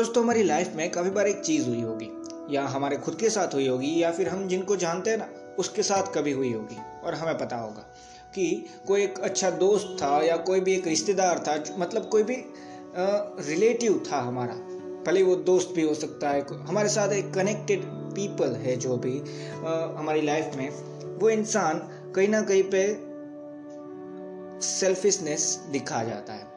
दोस्तों हमारी लाइफ में काफ़ी बार एक चीज़ हुई होगी या हमारे खुद के साथ हुई होगी या फिर हम जिनको जानते हैं ना उसके साथ कभी हुई होगी। और हमें पता होगा कि कोई एक अच्छा दोस्त था या कोई भी एक रिश्तेदार था मतलब कोई भी रिलेटिव था हमारा। भले वो दोस्त भी हो सकता है हमारे साथ एक कनेक्टेड पीपल है जो भी आ, हमारी लाइफ में वो इंसान कहीं ना कहीं पे सेल्फिशनेस दिखा जाता है।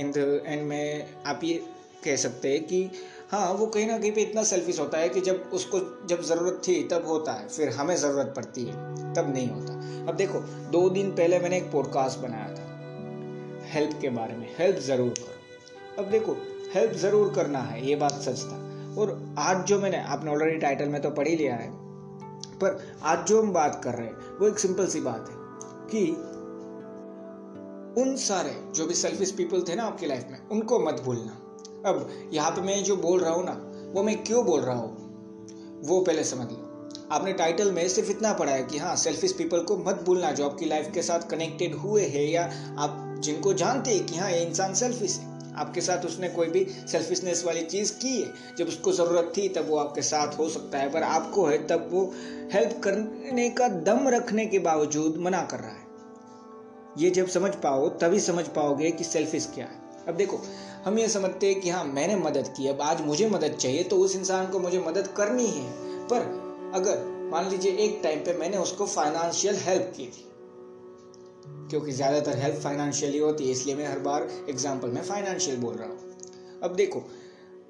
इन द एंड में आप ये कह सकते हैं कि हाँ वो कहीं ना कहीं पे इतना सेल्फिश होता है कि जब उसको जब ज़रूरत थी, तब होता है, फिर हमें ज़रूरत पड़ती है, तब नहीं होता। अब देखो, दो दिन पहले मैंने एक पॉडकास्ट बनाया था, हेल्प के बारे में, हेल्प ज़रूर करो। अब देखो, हेल्प ज़रूर करना है, ये बात सच था। और आज जो मैंने, आपने ऑलरेडी टाइटल में तो पढ़ ही लिया है, पर आज जो हम बात कर रहे हैं, वो एक सिंपल सी बात है कि उन सारे, जो भी सेल्फिश पीपल थे ना आपकी लाइफ में, उनको मत भूलना। अब यहाँ पे मैं जो बोल रहा हूँ ना, वो मैं क्यों बोल रहा हूँ? वो पहले समझ लो। आपने टाइटल में सिर्फ़ इतना पढ़ा है कि हाँ सेल्फिश पीपल को मत भूलना, जो आपकी लाइफ के साथ कनेक्टेड हुए हैं या आप जिनको जानते हैं कि हाँ ये इंसान सेल्फिश है। आपके साथ उसने कोई भी सेल्फिशनेस वाली चीज़ की है। जब उसको ज़रूरत थी, तब वो आपके साथ हो सकता है, पर आपको है, तब वो हेल्प करने का दम रखने के बावजूद मना कर रहा है। ये जब समझ पाओ, तभी समझ पाओगे कि सेल्फिश क्या है। अब देखो, हम ये समझते हैं कि हाँ मैंने मदद की, अब आज मुझे मदद चाहिए तो उस इंसान को मुझे मदद करनी है। पर अगर मान लीजिए एक टाइम पे मैंने उसको फाइनेंशियल हेल्प की थी, क्योंकि ज़्यादातर हेल्प फाइनेंशियली होती है, इसलिए मैं हर बार एग्ज़ाम्पल में फाइनेंशियल बोल रहा हूँ। अब देखो,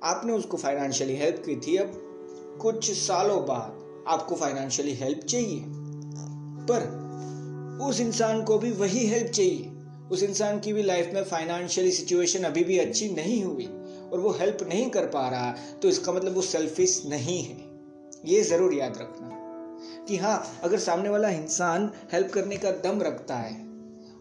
आपने उसको फाइनेंशियली हेल्प की थी, अब कुछ सालों बाद आपको फाइनेंशियली हेल्प चाहिए, पर उस इंसान को भी वही हेल्प चाहिए। उस इंसान की भी लाइफ में फाइनेंशियली सिचुएशन अभी भी अच्छी नहीं हुई और वो हेल्प नहीं कर पा रहा तो इसका मतलब वो सेल्फिश नहीं है। ये ज़रूर याद रखना कि हाँ अगर सामने वाला इंसान हेल्प करने का दम रखता है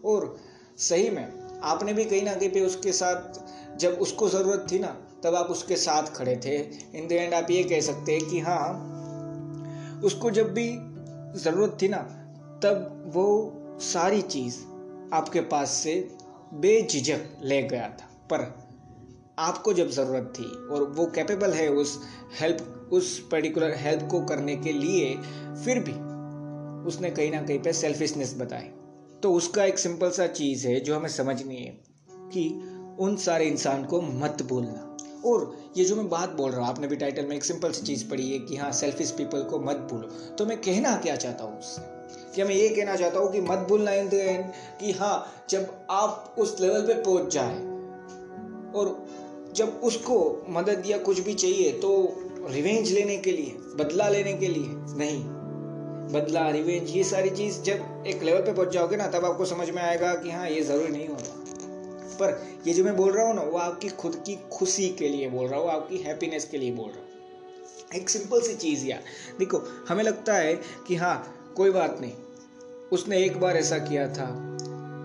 और सही में आपने भी कहीं ना कहीं पे उसके साथ जब उसको ज़रूरत थी ना, तब आप उसके साथ खड़े थे। इन द एंड आप ये कह सकते हैं कि हाँ उसको जब भी ज़रूरत थी ना, तब वो सारी चीज़ आपके पास से बेझिझक ले गया था। पर आपको जब ज़रूरत थी और वो कैपेबल है उस हेल्प उस पर्टिकुलर हेल्प को करने के लिए, फिर भी उसने कहीं ना कहीं पे सेल्फिशनेस बताई। तो उसका एक सिंपल सा चीज़ है जो हमें समझनी है कि उन सारे इंसान को मत भूलना और ये जो मैं बात बोल रहा हूँ, आपने भी टाइटल में एक सिंपल सी चीज़ पढ़ी है कि हाँ सेल्फिश पीपल को मत भूलो। तो मैं कहना क्या चाहता हूँ उससे? कि मैं ये कहना चाहता हूँ कि मत भूलना इन द एंड कि हाँ जब आप उस लेवल पे पहुँच जाए और जब उसको मदद या कुछ भी चाहिए तो रिवेंज लेने के लिए, बदला लेने के लिए नहीं। बदला रिवेंज ये सारी चीज़ जब एक लेवल पे पहुँच जाओगे ना, तब आपको समझ में आएगा कि हाँ ये ज़रूरी नहीं होता। पर ये जो मैं बोल रहा हूँ ना, वो आपकी खुद की खुशी के लिए बोल रहा हूँ आपकी हैप्पीनेस के लिए बोल रहा हूँ। एक सिंपल सी चीज़ यार। देखो, हमें लगता है कि हाँ कोई बात नहीं। उसने एक बार ऐसा किया था,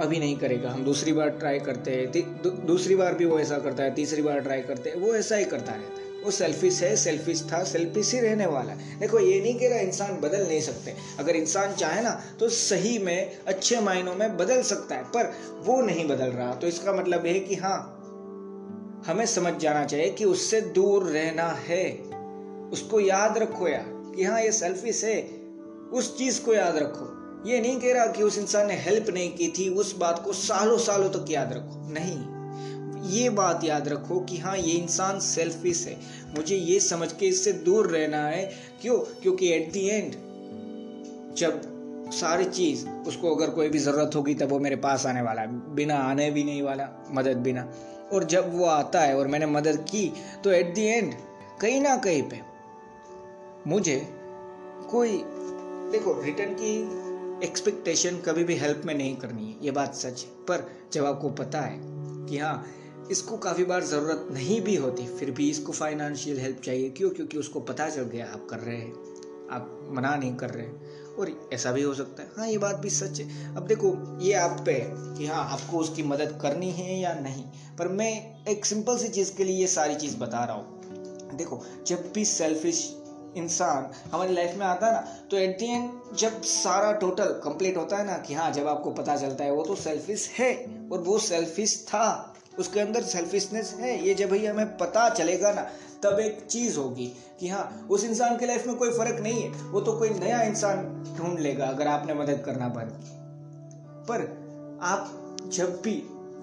अभी नहीं करेगा। हम दूसरी बार ट्राई करते हैं दूसरी बार भी वो ऐसा करता है, तीसरी बार ट्राई करते हैं, वो ऐसा ही करता रहता है। वो सेल्फिश है सेल्फिश था सेल्फिश ही रहने वाला है। देखो, ये नहीं कह रहा इंसान बदल नहीं सकते। अगर इंसान चाहे ना तो सही में, अच्छे मायनों में बदल सकता है, पर वो नहीं बदल रहा। तो इसका मतलब है कि हाँ हमें समझ जाना चाहिए कि उससे दूर रहना है। उसको याद रखो यार, कि हाँ ये सेल्फिश है। उस चीज़ को याद रखो। ये नहीं कह रहा कि उस इंसान ने हेल्प नहीं की थी, उस बात को सालों सालों तक याद रखो। नहीं। ये बात याद रखो कि हाँ ये इंसान सेल्फिश है। मुझे ये समझ के इससे दूर रहना है। क्यों? क्योंकि एट दी एंड जब सारी चीज़ उसको अगर कोई भी ज़रूरत होगी, तब वो मेरे पास आने वाला है। बिना आने भी नहीं वाला, मदद बिना। और जब वो आता है और मैंने मदद की तो एट दी एंड कहीं ना कहीं पे मुझे कोई, देखो रिटर्न की एक्सपेक्टेशन कभी भी हेल्प में नहीं करनी है। ये बात सच है। पर जब आपको पता है कि हाँ इसको काफ़ी बार ज़रूरत नहीं भी होती, फिर भी इसको फाइनेंशियल हेल्प चाहिए। क्यों? क्योंकि उसको पता चल गया, आप कर रहे हैं, आप मना नहीं कर रहे हैं। और ऐसा भी हो सकता है। हाँ ये बात भी सच है। अब देखो, ये आप पे है कि हाँ आपको उसकी मदद करनी है या नहीं। पर मैं एक सिंपल सी चीज़ के लिए ये सारी चीज़ बता रहा हूँ। देखो, जब भी सेल्फिश इंसान हमारी लाइफ में आता है ना तो एट दी एंड जब सारा टोटल कंप्लीट होता है ना कि हाँ जब आपको पता चलता है, वो तो सेल्फिश है और वो सेल्फिश था। उसके अंदर सेल्फिशनेस है, ये जब भाई हमें पता चलेगा ना, तब एक चीज़ होगी कि हाँ उस इंसान की लाइफ में कोई फ़र्क नहीं है, वो तो कोई नया इंसान ढूंढ लेगा अगर आपने मदद करना बंद पर आप जब भी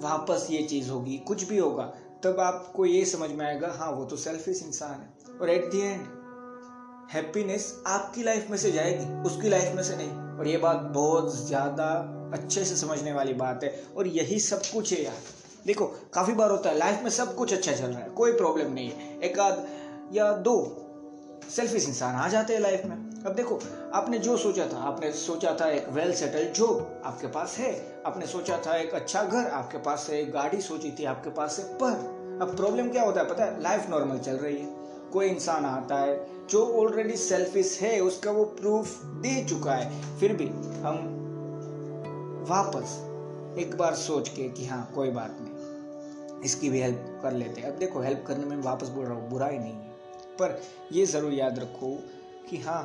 वापस ये चीज़ होगी, कुछ भी होगा, तब आपको ये समझ में आएगा हाँ वो तो सेल्फिश इंसान है। और एट दी एंड हैप्पीनेस आपकी लाइफ में से जाएगी, उसकी लाइफ में से नहीं। और ये बात बहुत ज़्यादा अच्छे से समझने वाली बात है। और यही सब कुछ है यार। देखो, काफ़ी बार होता है लाइफ में सब कुछ अच्छा चल रहा है, कोई प्रॉब्लम नहीं है। एक आध या दो सेल्फिश इंसान आ जाते हैं लाइफ में। अब देखो, आपने जो सोचा था, आपने सोचा था एक वेल सेटल जॉब आपके पास है, आपने सोचा था एक अच्छा घर आपके पास है, एक गाड़ी सोची थी आपके पास है, पर अब प्रॉब्लम क्या होता है, पता है? लाइफ नॉर्मल चल रही है। कोई इंसान आता है, जो ऑलरेडी सेल्फिश है, उसका वो प्रूफ दे चुका है। फिर भी हम वापस एक बार सोच के कि हाँ कोई बात नहीं। इसकी भी हेल्प कर लेते हैं। अब देखो हेल्प करने में वापस बोल रहा हूँ, बुरा ही नहीं है। पर ये ज़रूर याद रखो कि हाँ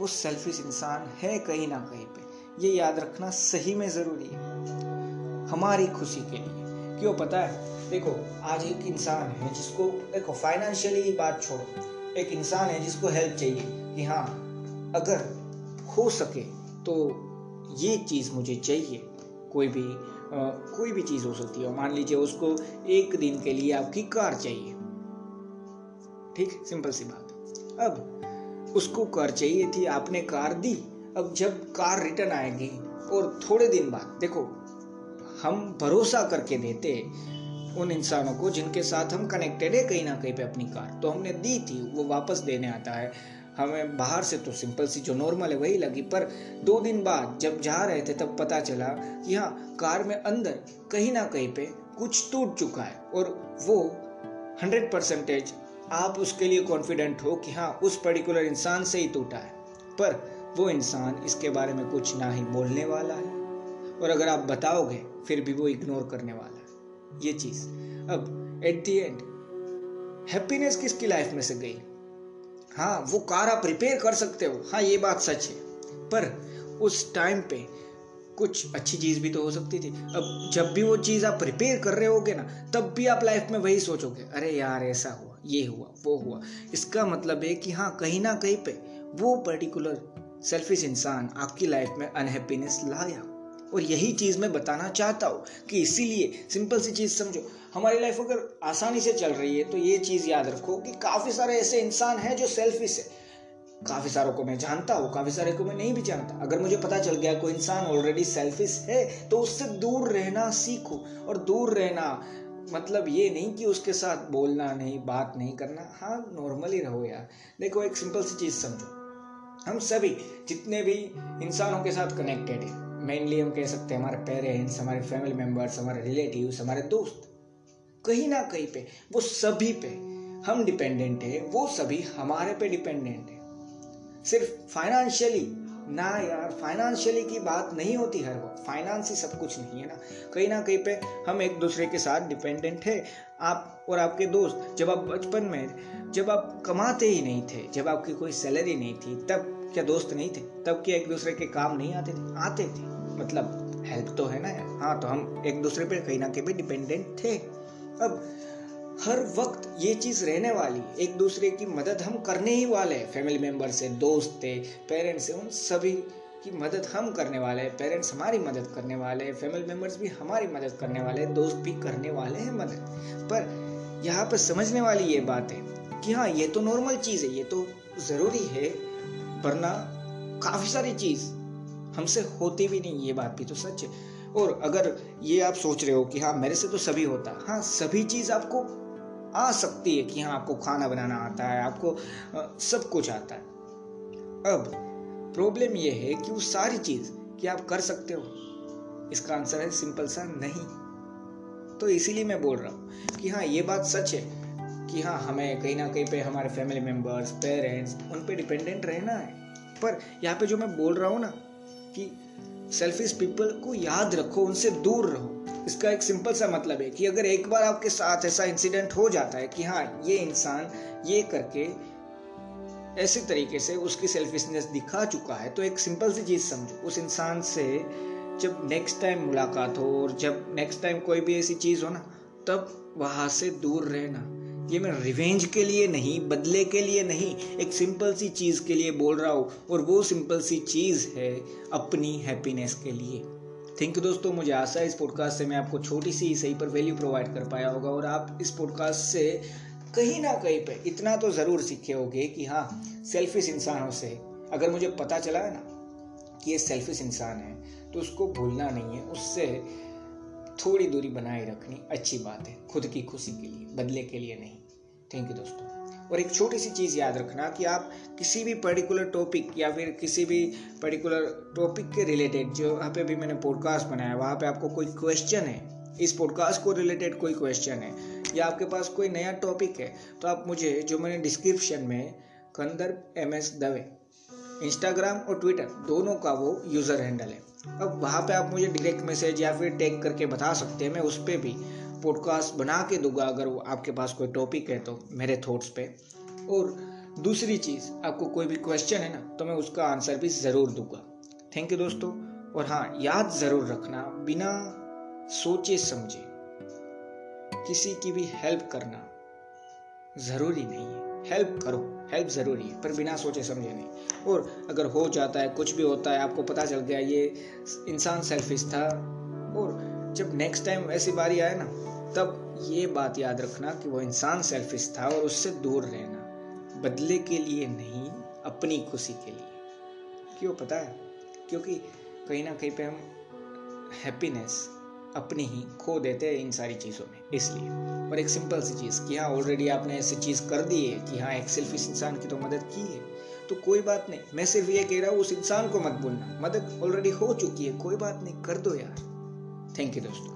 वो सेल्फिश इंसान है कहीं ना कहीं पे। ये याद रखना सही में ज़रूरी है, हमारी खुशी के लिए। क्यों पता है? देखो, आज एक इंसान है जिसको, देखो फाइनेंशियली बात छोड़ो। एक इंसान है जिसको हेल्प चाहिए कि हाँ अगर हो सके तो ये चीज़ मुझे चाहिए। कोई भी कोई भी चीज़ हो सकती है। मान लीजिए उसको एक दिन के लिए आपकी कार चाहिए। ठीक? सिंपल सी बात। अब उसको कार चाहिए थी, आपने कार दी। अब जब कार रिटर्न आएगी और थोड़े दिन बाद, देखो, हम भरोसा करके देते उन इंसानों को जिनके साथ हम कनेक्टेड है कहीं ना कहीं पे अपनी कार। तो हमने दी थी, वो वापस देने आता है। हमें बाहर से तो सिंपल सी जो नॉर्मल है वही लगी, पर दो दिन बाद जब जा रहे थे तब पता चला कि हाँ कार में अंदर कहीं ना कहीं पे कुछ टूट चुका है और वो हंड्रेड परसेंटेज आप उसके लिए कॉन्फिडेंट हो कि हाँ उस पर्टिकुलर इंसान से ही टूटा है। पर वो इंसान इसके बारे में कुछ ना ही बोलने वाला है और अगर आप बताओगे, फिर भी वो इग्नोर करने वाला है। ये चीज़। अब एट दी एंड हैप्पीनेस किसकी लाइफ में से गई? हाँ वो कार आप रिपेयर कर सकते हो। हाँ ये बात सच है। पर उस टाइम पे कुछ अच्छी चीज़ भी तो हो सकती थी। अब जब भी वो चीज़ आप रिपेयर कर रहे होगे ना, तब भी आप लाइफ में वही सोचोगे, अरे यार, ऐसा हुआ, ये हुआ, वो हुआ। इसका मतलब है कि हाँ कहीं ना कहीं पे वो पर्टिकुलर सेल्फिश इंसान आपकी लाइफ में अनहैप्पीनेस लाया। और यही चीज़ मैं बताना चाहता हूँ कि इसीलिए सिंपल सी चीज़ समझो। हमारी लाइफ अगर आसानी से चल रही है तो ये चीज़ याद रखो कि काफ़ी सारे ऐसे इंसान हैं जो सेल्फिश है। काफ़ी सारों को मैं जानता हूँ, काफ़ी सारे को मैं नहीं भी जानता। अगर मुझे पता चल गया कोई इंसान ऑलरेडी सेल्फिश है तो उससे दूर रहना सीखो। और दूर रहना मतलब ये नहीं कि उसके साथ बोलना नहीं, बात नहीं करना। हाँ नॉर्मली रहो यार। देखो, एक सिंपल सी चीज़ समझो। हम सभी जितने भी इंसानों के साथ कनेक्टेड है मेनली हम कह सकते हैं हमारे पेरेंट्स हमारे फैमिली मेंबर्स हमारे रिलेटिव्स हमारे दोस्त। कहीं ना कहीं पे, वो सभी पे हम डिपेंडेंट है, वो सभी हमारे पे डिपेंडेंट है। सिर्फ़ फाइनेंशियली ना यार फाइनेंशियली की बात नहीं होती हर वक्त। फाइनेंस ही सब कुछ नहीं है ना। कहीं ना कहीं पे हम एक दूसरे के साथ डिपेंडेंट है। आप और आपके दोस्त, जब आप बचपन में, जब आप कमाते ही नहीं थे, जब आपकी कोई सैलरी नहीं थी, तब क्या दोस्त नहीं थे? तब क्या एक दूसरे के काम नहीं आते थे? आते थे। मतलब हेल्प तो है ना? यार हाँ तो हम एक दूसरे पे कहीं ना कहीं भी डिपेंडेंट थे। अब हर वक्त ये चीज़ रहने वाली, एक दूसरे की मदद हम करने ही वाले हैं फैमिली मेंबर से, दोस्त थे पेरेंट्स से, उन सभी की मदद हम करने वाले हैं पेरेंट्स हमारी मदद करने वाले हैं फैमिली मेंबर्स भी हमारी मदद करने वाले हैं दोस्त भी करने वाले हैं मदद। पर यहाँ पर समझने वाली ये बात है कि हाँ ये तो नॉर्मल चीज़ है, ये तो ज़रूरी है, वरना काफ़ी सारी चीज़ हमसे होती भी नहीं ये बात भी तो सच। है और अगर ये आप सोच रहे हो कि हाँ मेरे से तो सभी होता। है सभी चीज़ आपको आ सकती है कि हाँ आपको खाना बनाना आता है आपको आ, सब कुछ आता है। अब प्रॉब्लम ये है कि वो सारी चीज़ क्या आप कर सकते हो? इसका आंसर है सिंपल सा नहीं। तो इसीलिए मैं बोल रहा हूँ कि हाँ ये बात सच है कि हाँ हमें कहीं ना कहीं पे हमारे फैमिली मेंबर्स पेरेंट्स उन पे डिपेंडेंट रहना है। पर यहाँ पे जो मैं बोल रहा हूँ ना कि सेल्फिश पीपल को याद रखो, उनसे दूर रहो। इसका एक सिंपल सा मतलब है कि अगर एक बार आपके साथ ऐसा इंसिडेंट हो जाता है कि हाँ ये इंसान ये करके ऐसे तरीके से उसकी सेल्फिशनेस दिखा चुका है तो एक सिंपल सी चीज़ समझो। उस इंसान से जब नेक्स्ट टाइम मुलाकात हो और जब नेक्स्ट टाइम कोई भी ऐसी चीज़ हो ना, तब वहाँ से दूर रहना। ये मैं रिवेंज के लिए नहीं, बदले के लिए नहीं, एक सिंपल सी चीज़ के लिए बोल रहा हूँ और वो सिंपल सी चीज़ है अपनी हैप्पीनेस के लिए। थैंक यू दोस्तों, मुझे आशा है इस पॉडकास्ट से मैं आपको छोटी सी सही पर वैल्यू प्रोवाइड कर पाया होगा और आप इस पॉडकास्ट से कहीं ना कहीं पे इतना तो ज़रूर सीखे होगे कि हाँ सेल्फिश इंसानों से अगर मुझे पता चला है ना कि ये सेल्फिश इंसान है तो उसको भूलना नहीं है। उससे थोड़ी दूरी बनाए रखनी अच्छी बात है, खुद की खुशी के लिए, बदले के लिए नहीं। थैंक यू दोस्तों। और एक छोटी सी चीज़ याद रखना कि आप किसी भी पर्टिकुलर टॉपिक या फिर किसी भी पर्टिकुलर टॉपिक के रिलेटेड जो यहाँ पे भी मैंने पॉडकास्ट बनाया, वहाँ पे आपको कोई क्वेश्चन है, इस पॉडकास्ट को रिलेटेड कोई क्वेश्चन है, या आपके पास कोई नया टॉपिक है तो आप मुझे जो मैंने डिस्क्रिप्शन में कंदर एम एस दवे इंस्टाग्राम और ट्विटर दोनों का वो यूज़र हैंडल है। अब वहाँ पे आप मुझे डायरेक्ट मैसेज या फिर टैग करके बता सकते हैं, मैं उस पर भी पॉडकास्ट बना के दूँगा अगर वो आपके पास कोई टॉपिक है तो मेरे थॉट्स पे। और दूसरी चीज़, आपको कोई भी क्वेश्चन है ना तो मैं उसका आंसर भी ज़रूर दूँगा। थैंक यू दोस्तों, और हाँ याद ज़रूर रखना, बिना सोचे समझे, किसी की भी हेल्प करना ज़रूरी नहीं है। हेल्प करो। हेल्प ज़रूरी है, पर बिना सोचे समझे नहीं। और अगर हो जाता है, कुछ भी होता है, आपको पता चल गया, ये इंसान सेल्फिश था। और जब नेक्स्ट टाइम ऐसी बारी आए ना, तब ये बात याद रखना कि वो इंसान सेल्फिश था और उससे दूर रहना। बदले के लिए नहीं, अपनी खुशी के लिए। क्यों पता है? क्योंकि कहीं ना कहीं पे हम हैप्पीनेस अपनी ही खो देते हैं इन सारी चीज़ों में, इसलिए। और एक सिंपल सी चीज़ कि हाँ ऑलरेडी आपने ऐसी चीज़ कर दी है कि हाँ एक सेल्फिश इंसान की तो मदद की है तो कोई बात नहीं। मैं सिर्फ़ ये कह रहा हूँ, उस इंसान को मत बोलना मदद ऑलरेडी हो चुकी है, कोई बात नहीं, कर दो यार। थैंक यू दोस्तों।